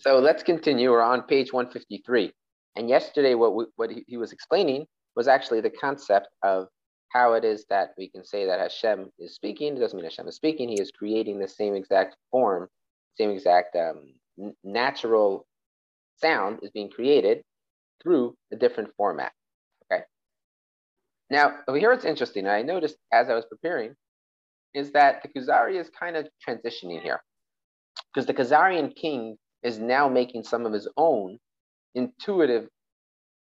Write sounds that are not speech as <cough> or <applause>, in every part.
So let's continue. We're on page 153. And yesterday, what, we, what he, was explaining was actually the concept of how it is that we can say that Hashem is speaking. It doesn't mean Hashem is speaking. He is creating the same exact form, same exact um, natural sound is being created through a different format. Okay. Now, over here, it's interesting. I noticed as I was preparing is that the Kuzari is kind of transitioning here because the Khazarian king is now making some of his own intuitive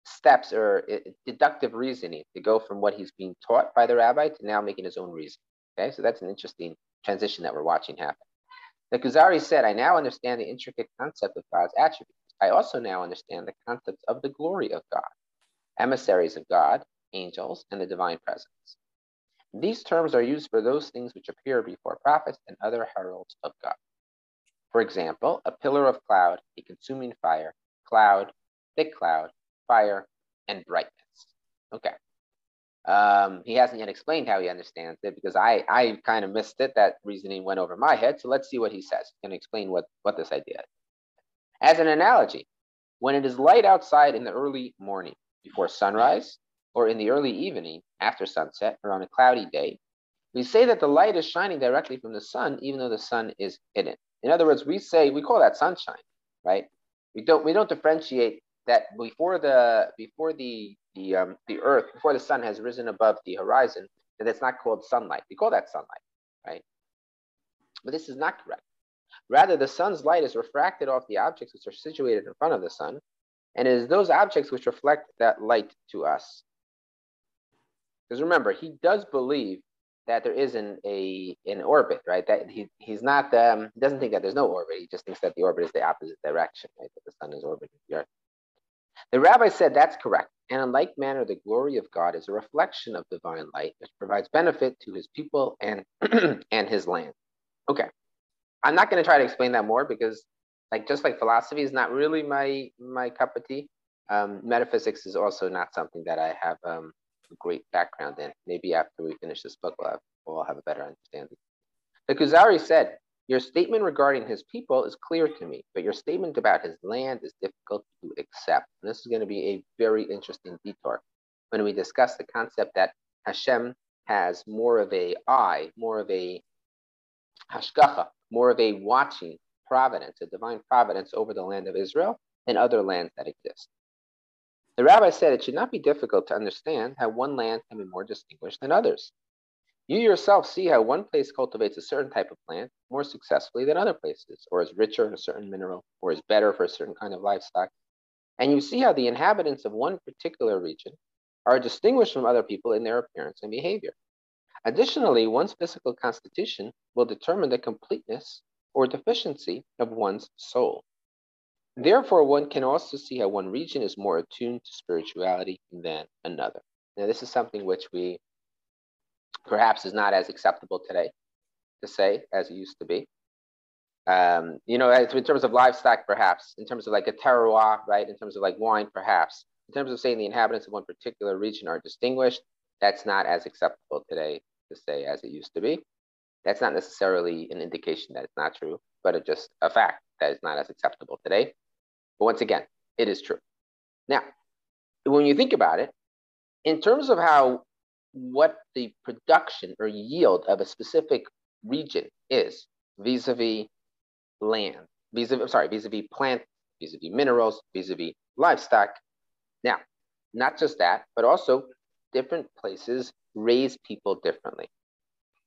steps or eh, deductive reasoning to go from what he's being taught by the rabbi to now making his own reason. Okay, so that's an interesting transition that we're watching happen. The Kuzari said, I now understand the intricate concept of God's attributes. I also now understand the concepts of the glory of God, emissaries of God, angels, and the divine presence. These terms are used for those things which appear before prophets and other heralds of God. For example, a pillar of cloud, a consuming fire, cloud, thick cloud, fire, and brightness. Okay. Um, he hasn't yet explained how he understands it because I, I kind of missed it. That reasoning went over my head. So let's see what he says. and explain what, what this idea is. As an analogy, when it is light outside in the early morning before sunrise, or in the early evening after sunset, or on a cloudy day, we say that the light is shining directly from the sun, even though the sun is hidden. In other words, we say we call that sunshine, right? We don't we don't differentiate that before the before the the um, the earth before the sun has risen above the horizon that it's not called sunlight. We call that sunlight, right? But this is not correct. Rather, the sun's light is refracted off the objects which are situated in front of the sun, and it is those objects which reflect that light to us. Because remember, he does believe that there isn't a an orbit, right? That he he's not um, he doesn't think that there's no orbit. He just thinks that the orbit is the opposite direction, right? That the sun is orbiting the earth. The rabbi said that's correct. And in like manner, the glory of God is a reflection of divine light, which provides benefit to his people and <clears throat> and his land. Okay. I'm not going to try to explain that more because like just like philosophy is not really my my cup of tea. Um, metaphysics is also not something that I have um, a great background in. Maybe after we finish this book, we'll have, we'll have a better understanding. The Kuzari said, Your statement regarding his people is clear to me, but your statement about his land is difficult to accept. And this is going to be a very interesting detour when we discuss the concept that Hashem has more of a eye, more of a hashgacha, more of a watching providence, a divine providence over the land of Israel and other lands that exist. The rabbi said it should not be difficult to understand how one land can be more distinguished than others. You yourself see how one place cultivates a certain type of plant more successfully than other places, or is richer in a certain mineral, or is better for a certain kind of livestock. And you see how the inhabitants of one particular region are distinguished from other people in their appearance and behavior. Additionally, one's physical constitution will determine the completeness or deficiency of one's soul. Therefore, one can also see how one region is more attuned to spirituality than another. Now, this is something which we perhaps is not as acceptable today to say as it used to be. Um, you know, in terms of livestock, perhaps, in terms of like a terroir, right? In terms of like wine, perhaps. In terms of saying the inhabitants of one particular region are distinguished, that's not as acceptable today to say as it used to be. That's not necessarily an indication that it's not true, but it's just a fact that it's not as acceptable today. But once again, it is true. Now, when you think about it, in terms of how what the production or yield of a specific region is vis-a-vis land, vis-a-vis, sorry, vis-a-vis plant, vis-a-vis minerals, vis-a-vis livestock. Now, not just that, but also different places raise people differently,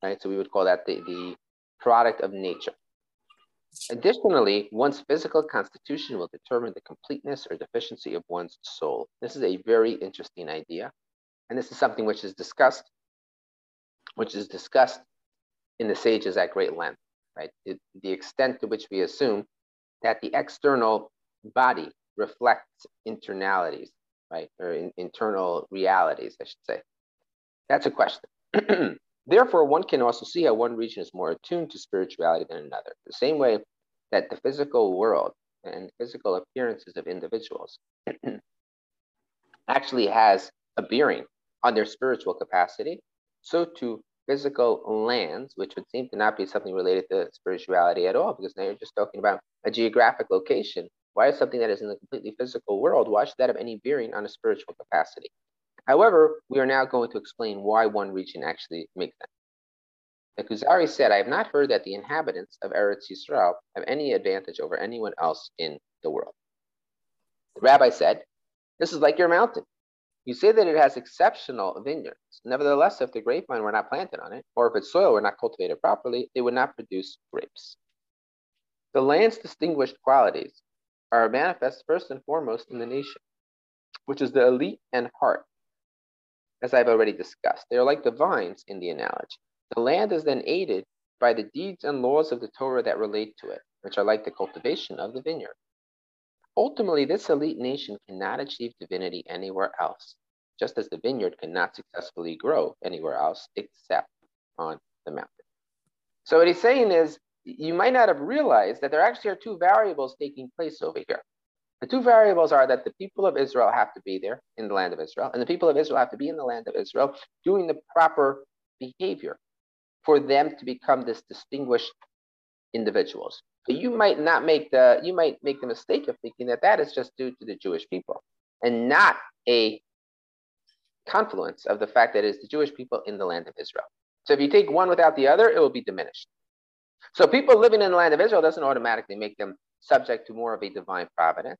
right? So we would call that the, the product of nature. Additionally, one's physical constitution will determine the completeness or deficiency of one's soul. This is a very interesting idea. And this is something which is discussed, which is discussed in the sages at great length, right? It, the extent to which we assume that the external body reflects internalities, right? Or in, internal realities, I should say. That's a question. <clears throat> Therefore, one can also see how one region is more attuned to spirituality than another. The same way that the physical world and physical appearances of individuals <clears throat> actually has a bearing on their spiritual capacity, so too physical lands, which would seem to not be something related to spirituality at all, because now you're just talking about a geographic location? Why is something that is in the completely physical world, why should that have any bearing on a spiritual capacity? However, we are now going to explain why one region actually makes them. The Kuzari said, I have not heard that the inhabitants of Eretz Yisrael have any advantage over anyone else in the world. The rabbi said, This is like your mountain. You say that it has exceptional vineyards. Nevertheless, if the grapevine were not planted on it, or if its soil were not cultivated properly, it would not produce grapes. The land's distinguished qualities are manifest first and foremost in the nation, which is the elite and heart, as I've already discussed. They are like the vines in the analogy. The land is then aided by the deeds and laws of the Torah that relate to it, which are like the cultivation of the vineyard. Ultimately, this elite nation cannot achieve divinity anywhere else, just as the vineyard cannot successfully grow anywhere else except on the mountain. So, what he's saying is, you might not have realized that there actually are two variables taking place over here. The two variables are that the people of Israel have to be there in the land of Israel, and the people of Israel have to be in the land of Israel doing the proper behavior for them to become this distinguished individuals. So you might not make the you might make the mistake of thinking that that is just due to the Jewish people and not a confluence of the fact that it is the Jewish people in the land of Israel. So if you take one without the other, it will be diminished. So people living in the land of Israel doesn't automatically make them subject to more of a divine providence.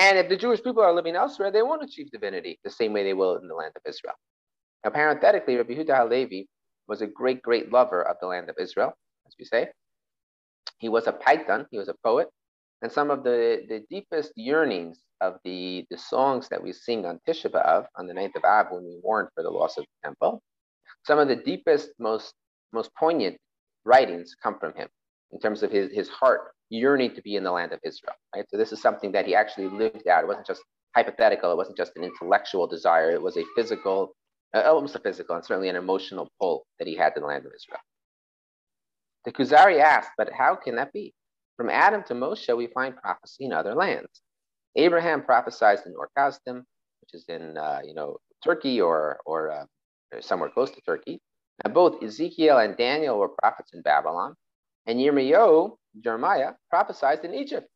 And if the Jewish people are living elsewhere, they won't achieve divinity the same way they will in the land of Israel. Now, parenthetically, Rabbi Yehuda Halevi was a great, great lover of the land of Israel, as we say. He was a paitan, he was a poet, and some of the, the deepest yearnings of the, the songs that we sing on Tisha B'Av, on the ninth of Av, when we mourn for the loss of the temple, some of the deepest, most, most poignant writings come from him in terms of his, his heart yearning to be in the land of Israel. Right? So this is something that he actually lived out. It wasn't just hypothetical. It wasn't just an intellectual desire. It was a physical, uh, almost a physical, and certainly an emotional pull that he had to the land of Israel. The Kuzari asked, but how can that be? From Adam to Moshe, we find prophecy in other lands. Abraham prophesied in Ur Kasdim, which is in uh, you know Turkey or or uh, somewhere close to Turkey. And both Ezekiel and Daniel were prophets in Babylon, and Yirmiyahu, Jeremiah, prophesied in Egypt.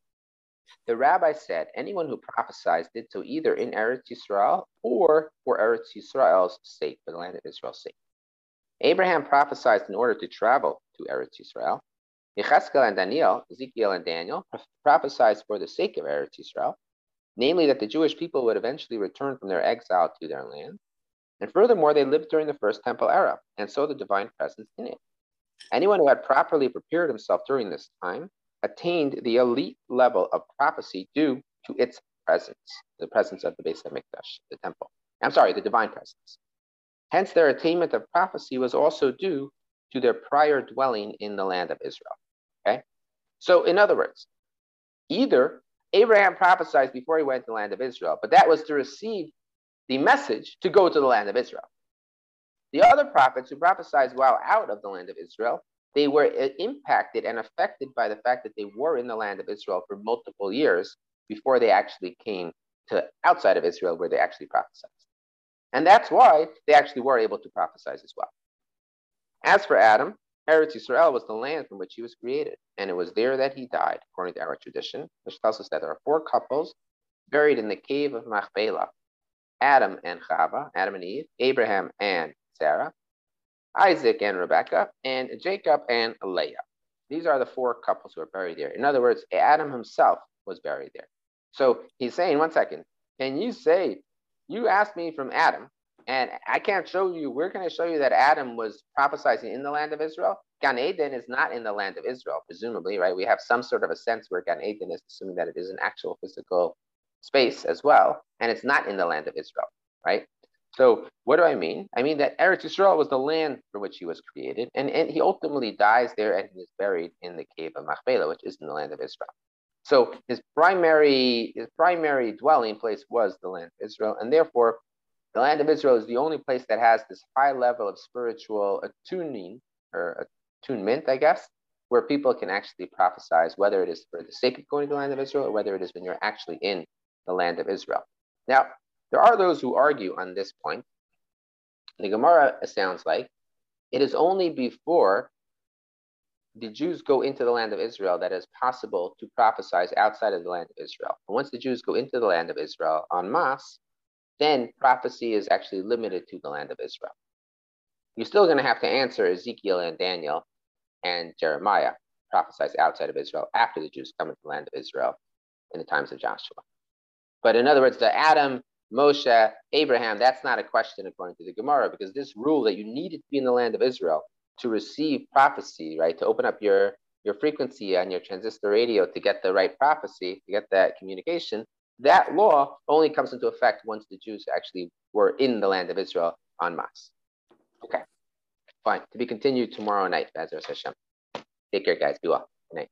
The rabbi said, anyone who prophesies did so either in Eretz Yisrael or for Eretz Yisrael's sake, for the land of Israel's sake. Abraham prophesied in order to travel to Eretz Yisrael. Yechezkel and Daniel, Ezekiel and Daniel, prophesied for the sake of Eretz Yisrael, namely that the Jewish people would eventually return from their exile to their land. And furthermore, they lived during the first temple era and saw the divine presence in it. Anyone who had properly prepared himself during this time attained the elite level of prophecy due to its presence, the presence of the Beis Hamikdash, the temple. I'm sorry, the divine presence. Hence, their attainment of prophecy was also due to their prior dwelling in the land of Israel. Okay? So, in other words, either Abraham prophesied before he went to the land of Israel, but that was to receive the message to go to the land of Israel. The other prophets who prophesied while out of the land of Israel, they were uh, impacted and affected by the fact that they were in the land of Israel for multiple years before they actually came to outside of Israel where they actually prophesied. And that's why they actually were able to prophesy as well. As for Adam, Eretz Yisrael was the land from which he was created, and it was there that he died, according to our tradition, which tells us that there are four couples buried in the cave of Machpelah Adam and Chava, Adam and Eve, Abraham and Sarah, Isaac and Rebecca, and Jacob and Leah. These are the four couples who are buried there. In other words, Adam himself was buried there. So he's saying, one second, can you say you asked me from Adam, and I can't show you, where can I show you that Adam was prophesizing in the land of Israel? Gan Eden is not in the land of Israel, presumably, right? We have some sort of a sense where Gan Eden is, assuming that it is an actual physical space as well, and it's not in the land of Israel, right? So what do I mean? I mean that Eretz Yisrael was the land for which he was created, and, and he ultimately dies there and he is buried in the cave of Machpelah, which is in the land of Israel. So his primary, his primary dwelling place was the land of Israel, and therefore the land of Israel is the only place that has this high level of spiritual attuning or attunement, I guess, where people can actually prophesize whether it is for the sake of going to the land of Israel or whether it is when you're actually in the land of Israel. Now, there are those who argue on this point. The Gemara sounds like it is only before the Jews go into the land of Israel, that is possible to prophesize outside of the land of Israel. And once the Jews go into the land of Israel en masse, then prophecy is actually limited to the land of Israel. You're still going to have to answer Ezekiel and Daniel and Jeremiah, prophesies outside of Israel after the Jews come into the land of Israel in the times of Joshua. But in other words, the Adam, Moshe, Abraham, that's not a question according to the Gemara, because this rule that you needed to be in the land of Israel to receive prophecy, right, to open up your your frequency on your transistor radio to get the right prophecy, to get that communication, that law only comes into effect once the Jews actually were in the land of Israel en masse. Okay, fine. To be continued tomorrow night, Bezras Hashem. Take care, guys. Be well. Good night.